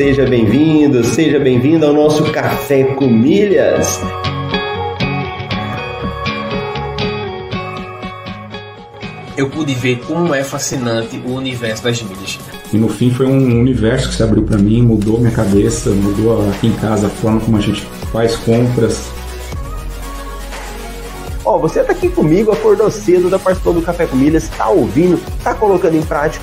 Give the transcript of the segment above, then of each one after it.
seja bem-vindo, seja bem-vindo ao nosso Café com Milhas. Eu pude ver como é fascinante o universo das milhas. E no fim foi um universo que se abriu para mim, mudou minha cabeça, mudou aqui em casa a forma como a gente faz compras. Ó, oh, você tá aqui comigo, acordou cedo, tá participando do Café com Milhas, tá ouvindo, tá colocando em prática.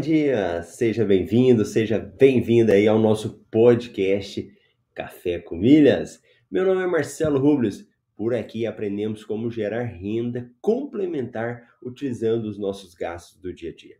Dia! Seja bem-vindo, seja bem-vinda aí ao nosso podcast Café com Milhas. Meu nome é Marcelo Rubles. Por aqui aprendemos como gerar renda complementar utilizando os nossos gastos do dia a dia.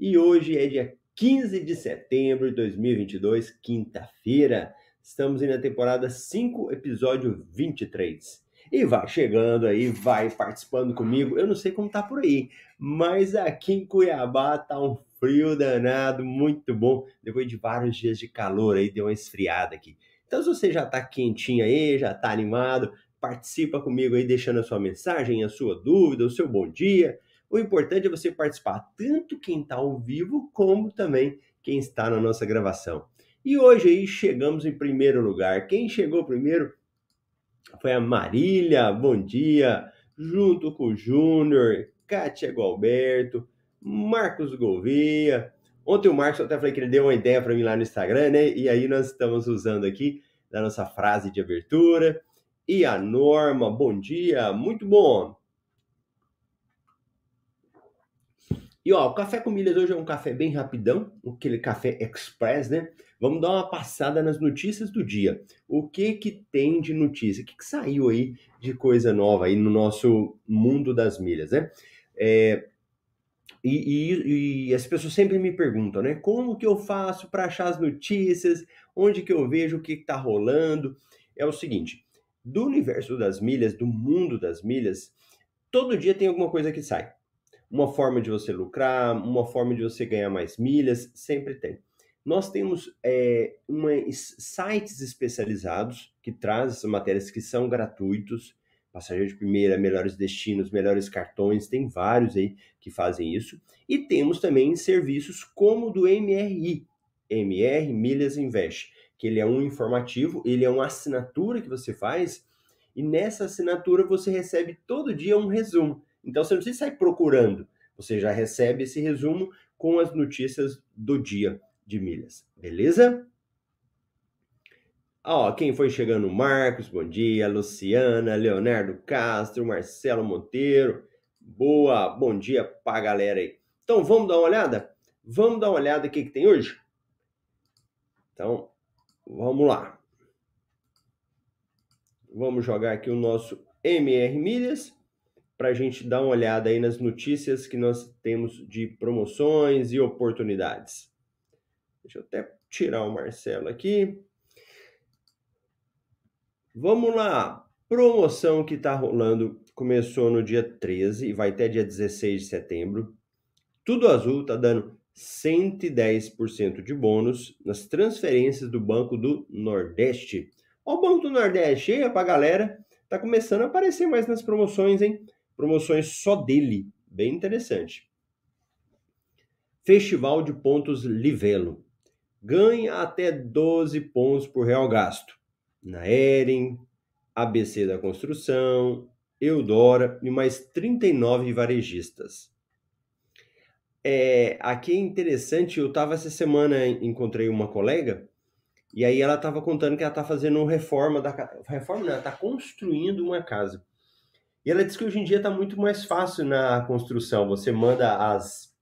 E hoje é dia 15 de setembro de 2022, quinta-feira. Estamos na temporada 5, episódio 23. E vai chegando aí, vai participando comigo. Eu não sei como tá por aí, mas aqui em Cuiabá tá um frio danado, muito bom. Depois de vários dias de calor aí, deu uma esfriada aqui. Então, se você já tá quentinho aí, já tá animado, participa comigo aí, deixando a sua mensagem, a sua dúvida, o seu bom dia. O importante é você participar, tanto quem está ao vivo, como também quem está na nossa gravação. E hoje aí chegamos em primeiro lugar. Quem chegou primeiro foi a Marília, bom dia, junto com o Júnior, Kátia Gualberto, Marcos Gouveia. Ontem o Marcos, até falei que ele deu uma ideia para mim lá no Instagram, né? E aí nós estamos usando aqui da nossa frase de abertura. E a Norma, bom dia, muito bom. E ó, o café com milhas hoje é um café bem rapidão, aquele café express, né? Vamos dar uma passada nas notícias do dia. O que que tem de notícia? O que, que saiu aí de coisa nova aí no nosso mundo das milhas, né? É, e, e, e, as pessoas sempre me perguntam, né? Como que eu faço para achar as notícias? Onde que eu vejo o que está rolando? É o seguinte: do universo das milhas, do mundo das milhas, todo dia tem alguma coisa que sai uma forma de você lucrar, uma forma de você ganhar mais milhas, sempre tem. Nós temos é, uma, sites especializados que trazem essas matérias que são gratuitos, passageiro de primeira, melhores destinos, melhores cartões, tem vários aí que fazem isso. E temos também serviços como o do MRI, MR Milhas Invest, que ele é um informativo, ele é uma assinatura que você faz, e nessa assinatura você recebe todo dia um resumo. Então você não precisa sair procurando, você já recebe esse resumo com as notícias do dia de milhas, beleza? Ó, quem foi chegando? Marcos, bom dia. Luciana, Leonardo Castro, Marcelo Monteiro. Boa, bom dia pra galera aí. Então vamos dar uma olhada? Vamos dar uma olhada o que, tem hoje? Então, vamos lá. Vamos jogar aqui o nosso MR Milhas para a gente dar uma olhada aí nas notícias que nós temos de promoções e oportunidades. Deixa eu até tirar o Marcelo aqui. Vamos lá. Promoção que está rolando começou no dia 13 e vai até dia 16 de setembro. Tudo azul está dando 110% de bônus nas transferências do Banco do Nordeste. O Banco do Nordeste, aí, pra galera, tá começando a aparecer mais nas promoções, hein? promoções só dele, bem interessante. Festival de pontos Livelo. Ganha até 12 pontos por real gasto. Na Eren, ABC da Construção, Eudora e mais 39 varejistas. É, aqui é interessante, eu estava essa semana, encontrei uma colega, e aí ela estava contando que ela está fazendo reforma da reforma, não, ela está construindo uma casa. E ela diz que hoje em dia está muito mais fácil na construção. Você manda as,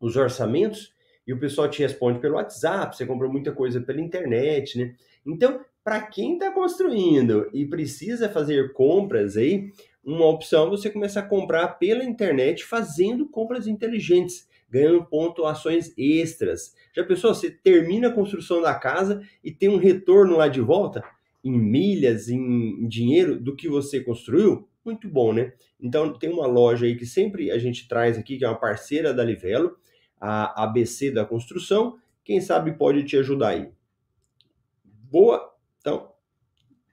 os orçamentos e o pessoal te responde pelo WhatsApp, você compra muita coisa pela internet, né? Então, para quem está construindo e precisa fazer compras aí, uma opção é você começar a comprar pela internet fazendo compras inteligentes. ganhando pontuações extras. Já pensou? Você termina a construção da casa e tem um retorno lá de volta em milhas, em dinheiro do que você construiu? Muito bom, né? Então tem uma loja aí que sempre a gente traz aqui, que é uma parceira da Livelo, a ABC da construção. Quem sabe pode te ajudar aí. Boa? Então,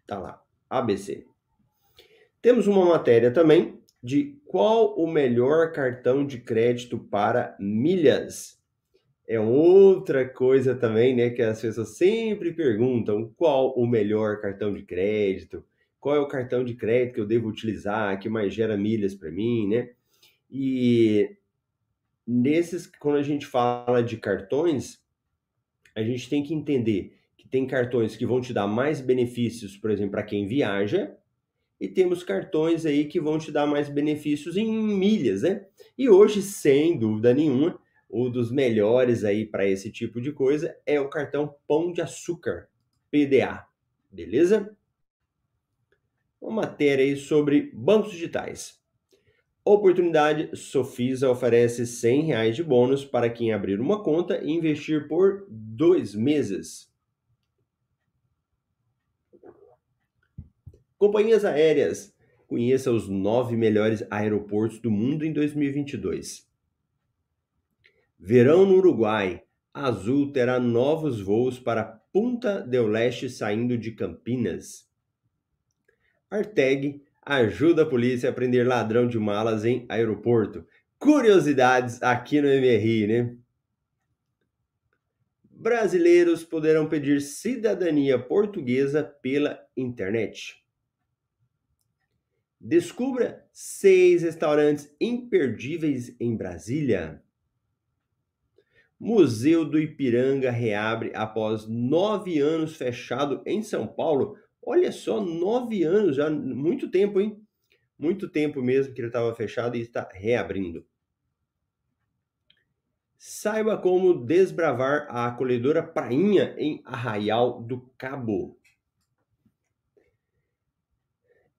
tá lá. ABC. Temos uma matéria também de qual o melhor cartão de crédito para milhas. É outra coisa também, né, que as pessoas sempre perguntam, qual o melhor cartão de crédito? Qual é o cartão de crédito que eu devo utilizar, que mais gera milhas para mim, né? E nesses, quando a gente fala de cartões, a gente tem que entender tem cartões que vão te dar mais benefícios, por exemplo, para quem viaja, e temos cartões aí que vão te dar mais benefícios em milhas, né? E hoje, sem dúvida nenhuma, um dos melhores aí para esse tipo de coisa é o cartão Pão de Açúcar, PDA, beleza? Uma matéria aí sobre bancos digitais. Oportunidade Sofisa oferece 100 reais de bônus para quem abrir uma conta e investir por dois meses. Companhias aéreas. Conheça os nove melhores aeroportos do mundo em 2022. Verão no Uruguai. Azul terá novos voos para Punta del Leste saindo de Campinas. Arteg ajuda a polícia a prender ladrão de malas em aeroporto. Curiosidades aqui no MRI, né? Brasileiros poderão pedir cidadania portuguesa pela internet. Descubra seis restaurantes imperdíveis em Brasília. Museu do Ipiranga reabre após nove anos fechado em São Paulo. Olha só, nove anos, já muito tempo, hein? Muito tempo mesmo que ele estava fechado e está reabrindo. Saiba como desbravar a acolhedora Prainha em Arraial do Cabo.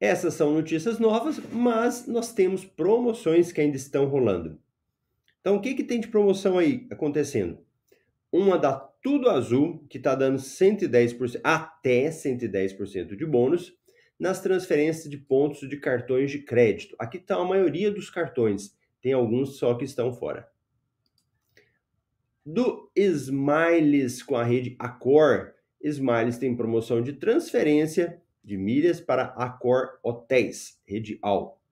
Essas são notícias novas, mas nós temos promoções que ainda estão rolando. Então, o que, que tem de promoção aí acontecendo? Uma da Tudo Azul, que está dando 110%, até 110% de bônus nas transferências de pontos de cartões de crédito. Aqui está a maioria dos cartões, tem alguns só que estão fora. Do Smiles com a rede Accor, Smiles tem promoção de transferência de milhas para Accor Hotéis, rede Al.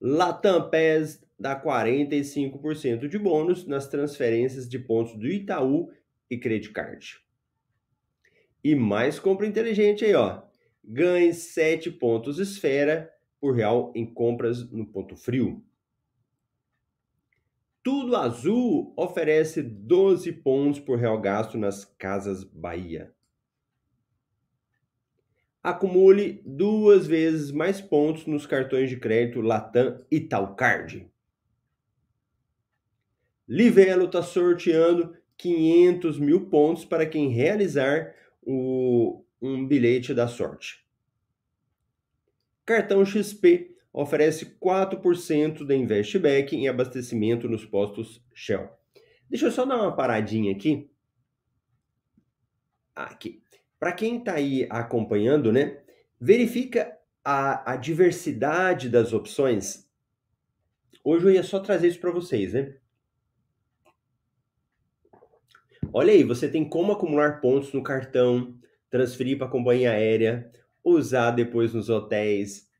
Latam PES dá 45% de bônus nas transferências de pontos do Itaú e Credit Card. E mais compra inteligente aí, ó. Ganhe 7 pontos esfera por real em compras no ponto frio. Tudo Azul oferece 12 pontos por real gasto nas Casas Bahia acumule duas vezes mais pontos nos cartões de crédito Latam e Talcard. Livelo está sorteando 500 mil pontos para quem realizar o, um bilhete da sorte. Cartão XP oferece 4% de investback em abastecimento nos postos Shell. Deixa eu só dar uma paradinha aqui. Aqui. Para quem está aí acompanhando, né, verifica a, a diversidade das opções. Hoje eu ia só trazer isso para vocês, né? Olha aí, você tem como acumular pontos no cartão, transferir para a companhia aérea, usar depois nos hotéis,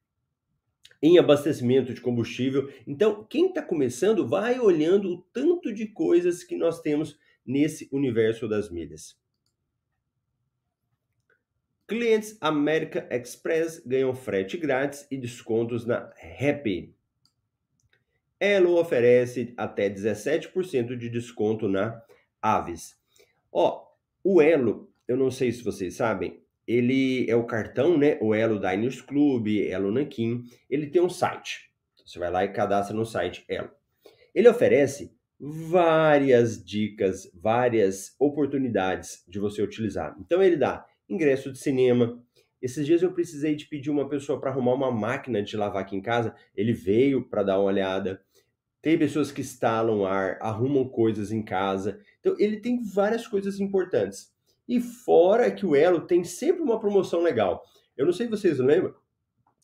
em abastecimento de combustível. Então, quem está começando, vai olhando o tanto de coisas que nós temos nesse universo das milhas. Clientes American Express ganham frete grátis e descontos na Happy. Elo oferece até 17% de desconto na Aves. Ó, o Elo, eu não sei se vocês sabem, ele é o cartão, né? O Elo Diners Club, Elo Nankin. Ele tem um site. Você vai lá e cadastra no site Elo. Ele oferece várias dicas, várias oportunidades de você utilizar. Então ele dá ingresso de cinema. Esses dias eu precisei de pedir uma pessoa para arrumar uma máquina de lavar aqui em casa. Ele veio para dar uma olhada. tem pessoas que instalam ar, arrumam coisas em casa. Então, ele tem várias coisas importantes. E fora que o Elo tem sempre uma promoção legal. Eu não sei se vocês lembram,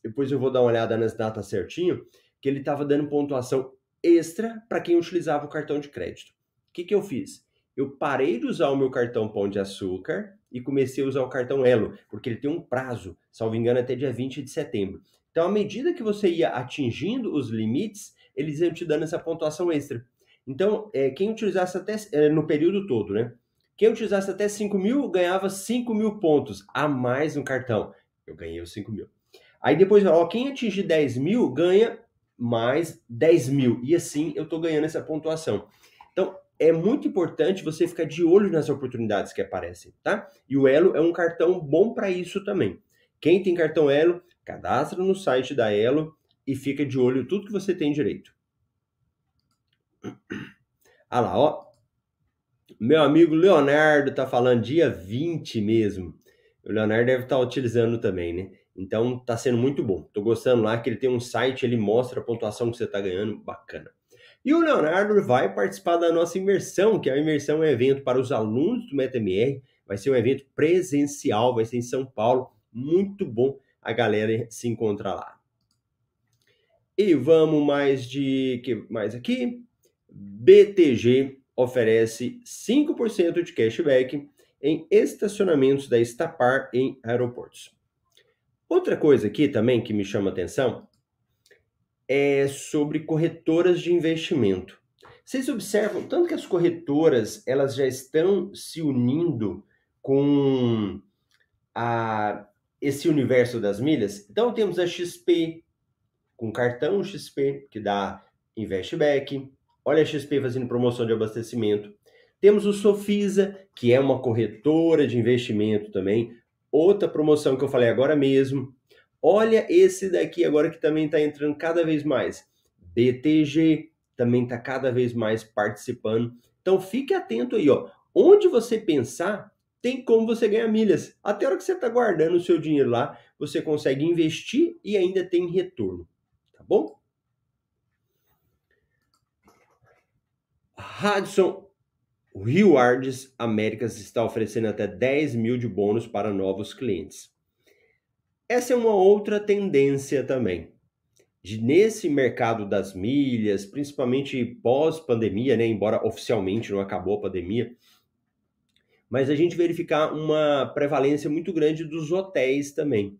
depois eu vou dar uma olhada nas datas certinho, que ele estava dando pontuação extra para quem utilizava o cartão de crédito. O que, que eu fiz? Eu parei de usar o meu cartão Pão de Açúcar e comecei a usar o cartão Elo, porque ele tem um prazo, salvo engano, até dia 20 de setembro. Então, à medida que você ia atingindo os limites, eles iam te dando essa pontuação extra. Então, é, quem utilizasse até é, no período todo, né? Quem utilizasse até 5 mil ganhava 5 mil pontos a mais no cartão. Eu ganhei os 5 mil. Aí depois, ó, quem atingir 10 mil ganha mais 10 mil. E assim eu estou ganhando essa pontuação. É muito importante você ficar de olho nas oportunidades que aparecem, tá? E o Elo é um cartão bom para isso também. Quem tem cartão Elo, cadastra no site da Elo e fica de olho tudo que você tem direito. Ah lá, ó. Meu amigo Leonardo tá falando dia 20 mesmo. O Leonardo deve estar tá utilizando também, né? Então tá sendo muito bom. Tô gostando lá que ele tem um site, ele mostra a pontuação que você tá ganhando, bacana. E o Leonardo vai participar da nossa imersão, que é a imersão é um evento para os alunos do MetaMR. Vai ser um evento presencial, vai ser em São Paulo. Muito bom a galera se encontrar lá. E vamos mais de que mais aqui? BTG oferece 5% de cashback em estacionamentos da Estapar em aeroportos. Outra coisa aqui também que me chama atenção é sobre corretoras de investimento. Vocês observam tanto que as corretoras elas já estão se unindo com a, esse universo das milhas. Então temos a XP com cartão XP que dá investback. Olha a XP fazendo promoção de abastecimento. Temos o Sofisa, que é uma corretora de investimento também. Outra promoção que eu falei agora mesmo. Olha esse daqui agora que também está entrando cada vez mais. BTG também está cada vez mais participando. Então fique atento aí, ó. Onde você pensar, tem como você ganhar milhas. Até a hora que você está guardando o seu dinheiro lá, você consegue investir e ainda tem retorno. Tá bom? Hudson Rewards Américas está oferecendo até 10 mil de bônus para novos clientes. Essa é uma outra tendência também. De, nesse mercado das milhas, principalmente pós-pandemia, né, embora oficialmente não acabou a pandemia, mas a gente verificar uma prevalência muito grande dos hotéis também.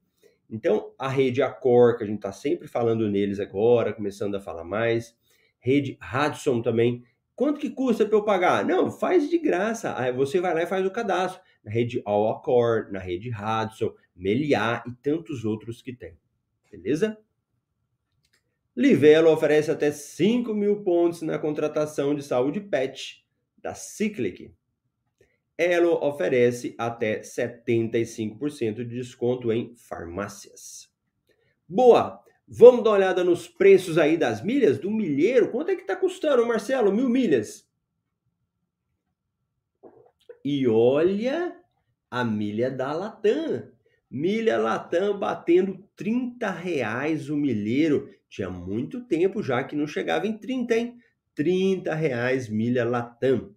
Então, a rede Accor, que a gente está sempre falando neles agora, começando a falar mais, rede Hudson também Quanto que custa para eu pagar? Não, faz de graça. Aí você vai lá e faz o cadastro. Na rede All Accord, na rede Hudson, Meliá e tantos outros que tem. Beleza? Livelo oferece até 5 mil pontos na contratação de saúde PET da Cyclic. Elo oferece até 75% de desconto em farmácias. Boa! Vamos dar uma olhada nos preços aí das milhas do milheiro. Quanto é que está custando, Marcelo? Mil milhas. E olha a milha da Latam. Milha Latam batendo 30 reais o milheiro. Tinha muito tempo já que não chegava em 30, hein? 30 reais milha Latam.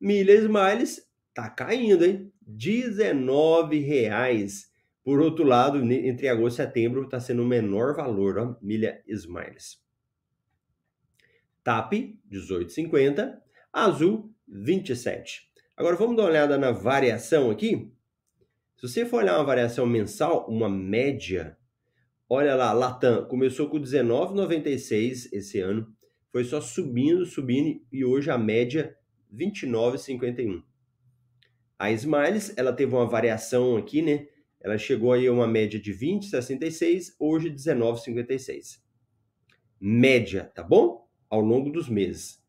Milha Smiles tá caindo, hein? 19 reais. Por outro lado, entre agosto e setembro está sendo o menor valor, ó, milha Smiles. TAP, 18,50. Azul, 27. Agora vamos dar uma olhada na variação aqui. Se você for olhar uma variação mensal, uma média, olha lá, Latam começou com 19,96 esse ano, foi só subindo, subindo e hoje a média 29,51. A Smiles, ela teve uma variação aqui, né? Ela chegou aí a uma média de 20,66, hoje 19,56. Média, tá bom? Ao longo dos meses.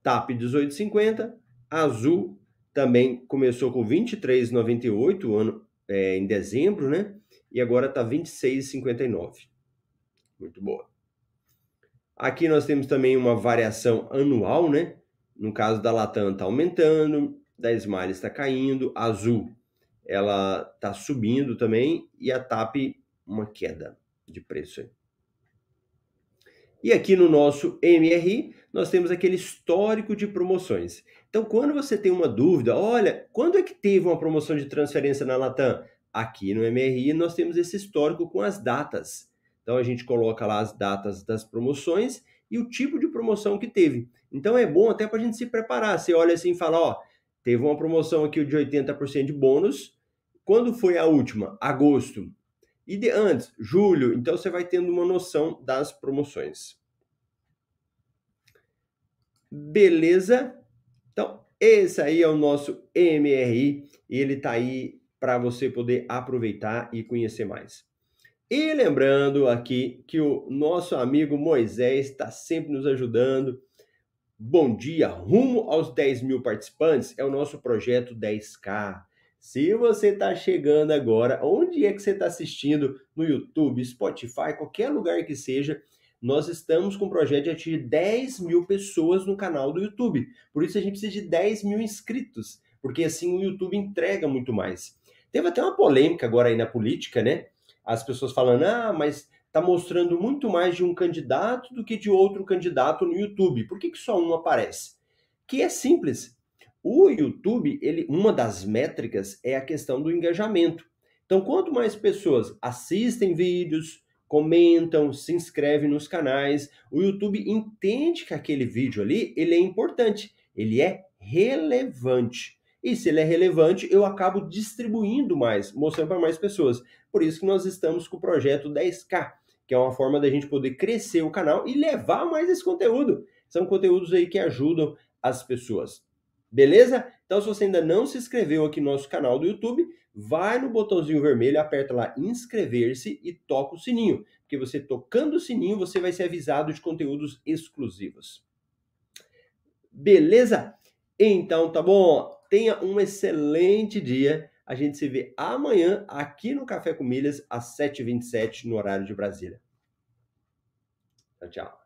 TAP 18,50, Azul também começou com 23,98 ano é, em dezembro, né? E agora tá 26,59. Muito boa. Aqui nós temos também uma variação anual, né? No caso da Latam está aumentando, da Smile está caindo, Azul ela está subindo também e a TAP uma queda de preço. E aqui no nosso MRI, nós temos aquele histórico de promoções. Então, quando você tem uma dúvida, olha, quando é que teve uma promoção de transferência na Latam? Aqui no MRI nós temos esse histórico com as datas. Então a gente coloca lá as datas das promoções e o tipo de promoção que teve. Então é bom até para a gente se preparar. Você olha assim e fala, ó, teve uma promoção aqui de 80% de bônus. Quando foi a última? Agosto. E de antes, julho. Então você vai tendo uma noção das promoções. Beleza? Então, esse aí é o nosso MRI e ele está aí para você poder aproveitar e conhecer mais. E lembrando aqui que o nosso amigo Moisés está sempre nos ajudando. Bom dia, rumo aos 10 mil participantes, é o nosso projeto 10K. Se você está chegando agora, onde é que você está assistindo? No YouTube, Spotify, qualquer lugar que seja, nós estamos com o projeto de atingir 10 mil pessoas no canal do YouTube. Por isso a gente precisa de 10 mil inscritos, porque assim o YouTube entrega muito mais. Teve até uma polêmica agora aí na política, né? As pessoas falando, ah, mas está mostrando muito mais de um candidato do que de outro candidato no YouTube. Por que, que só um aparece? Que é simples. O YouTube, ele, uma das métricas é a questão do engajamento. Então, quanto mais pessoas assistem vídeos, comentam, se inscrevem nos canais, o YouTube entende que aquele vídeo ali, ele é importante, ele é relevante. E se ele é relevante, eu acabo distribuindo mais, mostrando para mais pessoas. Por isso que nós estamos com o projeto 10K, que é uma forma da gente poder crescer o canal e levar mais esse conteúdo. São conteúdos aí que ajudam as pessoas. Beleza? Então, se você ainda não se inscreveu aqui no nosso canal do YouTube, vai no botãozinho vermelho, aperta lá inscrever-se e toca o sininho. Porque você tocando o sininho, você vai ser avisado de conteúdos exclusivos. Beleza? Então, tá bom? Tenha um excelente dia. A gente se vê amanhã aqui no Café com Milhas, às 7h27, no horário de Brasília. Tchau, tchau.